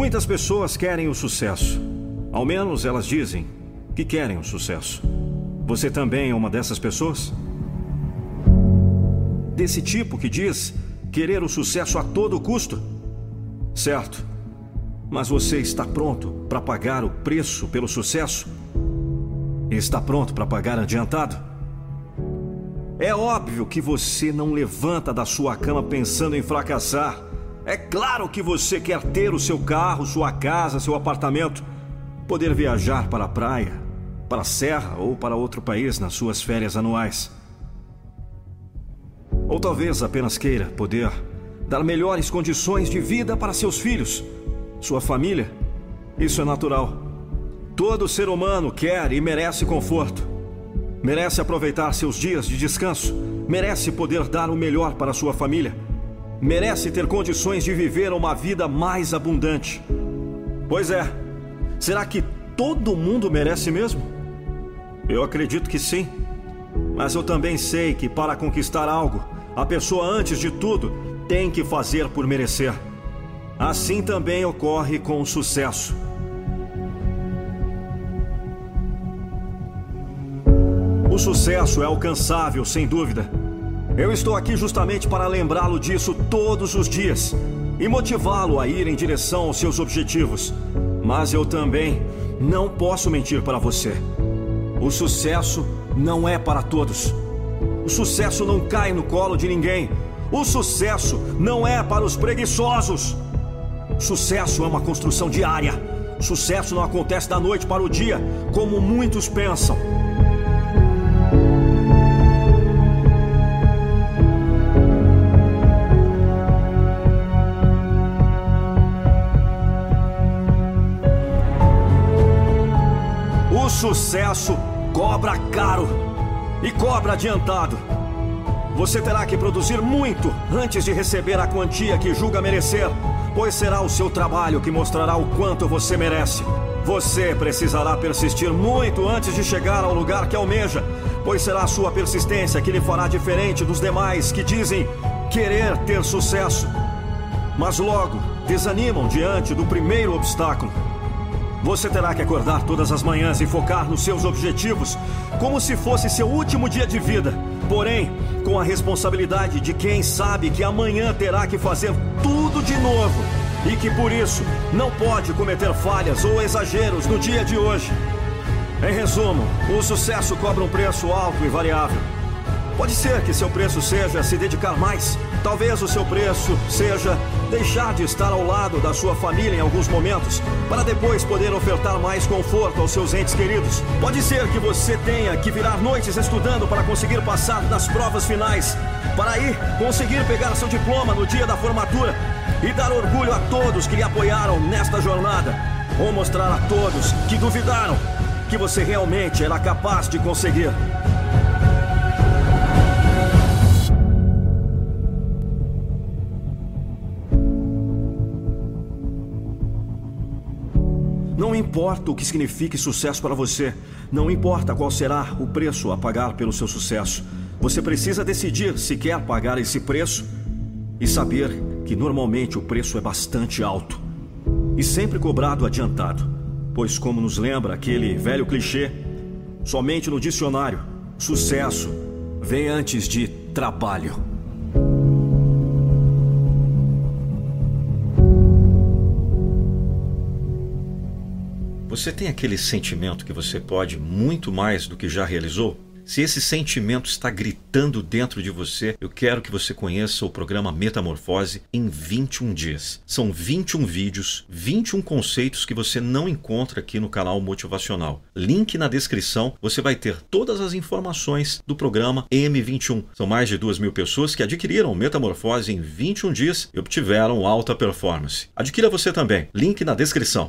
Muitas pessoas querem o sucesso. Ao menos elas dizem que querem o sucesso. Você também é uma dessas pessoas? Desse tipo que diz querer o sucesso a todo custo? Certo. Mas você está pronto para pagar o preço pelo sucesso? Está pronto para pagar adiantado? É óbvio que você não levanta da sua cama pensando em fracassar. É claro que você quer ter o seu carro, sua casa, seu apartamento, poder viajar para a praia, para a serra ou para outro país nas suas férias anuais. Ou talvez apenas queira poder dar melhores condições de vida para seus filhos, sua família. Isso é natural. Todo ser humano quer e merece conforto. Merece aproveitar seus dias de descanso. Merece poder dar o melhor para sua família merece ter condições de viver uma vida mais abundante. Pois é, será que todo mundo merece mesmo? Eu acredito que sim. Mas eu também sei que para conquistar algo, a pessoa, antes de tudo, tem que fazer por merecer. Assim também ocorre com o sucesso. O sucesso é alcançável, sem dúvida. Eu estou aqui justamente para lembrá-lo disso todos os dias e motivá-lo a ir em direção aos seus objetivos. Mas eu também não posso mentir para você. O sucesso não é para todos. O sucesso não cai no colo de ninguém. O sucesso não é para os preguiçosos. Sucesso é uma construção diária. Sucesso não acontece da noite para o dia, como muitos pensam. Sucesso cobra caro e cobra adiantado. Você terá que produzir muito antes de receber a quantia que julga merecer, pois será o seu trabalho que mostrará o quanto você merece. Você precisará persistir muito antes de chegar ao lugar que almeja, pois será a sua persistência que lhe fará diferente dos demais que dizem querer ter sucesso, mas logo desanimam diante do primeiro obstáculo. Você terá que acordar todas as manhãs e focar nos seus objetivos, como se fosse seu último dia de vida. Porém, com a responsabilidade de quem sabe que amanhã terá que fazer tudo de novo e que por isso não pode cometer falhas ou exageros no dia de hoje. Em resumo, o sucesso cobra um preço alto e variável. Pode ser que seu preço seja se dedicar mais. Talvez o seu preço seja deixar de estar ao lado da sua família em alguns momentos, para depois poder ofertar mais conforto aos seus entes queridos. Pode ser que você tenha que virar noites estudando para conseguir passar nas provas finais, para aí conseguir pegar seu diploma no dia da formatura e dar orgulho a todos que lhe apoiaram nesta jornada, ou mostrar a todos que duvidaram que você realmente era capaz de conseguir. Importa o que signifique sucesso para você, não importa qual será o preço a pagar pelo seu sucesso. Você precisa decidir se quer pagar esse preço e saber que normalmente o preço é bastante alto e sempre cobrado adiantado, pois, como nos lembra aquele velho clichê, somente no dicionário, sucesso vem antes de trabalho. Você tem aquele sentimento que você pode muito mais do que já realizou? Se esse sentimento está gritando dentro de você, eu quero que você conheça o programa Metamorfose em 21 dias. São 21 vídeos, 21 conceitos que você não encontra aqui no canal Motivacional. Link na descrição, você vai ter todas as informações do programa M21. São mais de 2 mil pessoas que adquiriram Metamorfose em 21 dias e obtiveram alta performance. Adquira você também. Link na descrição.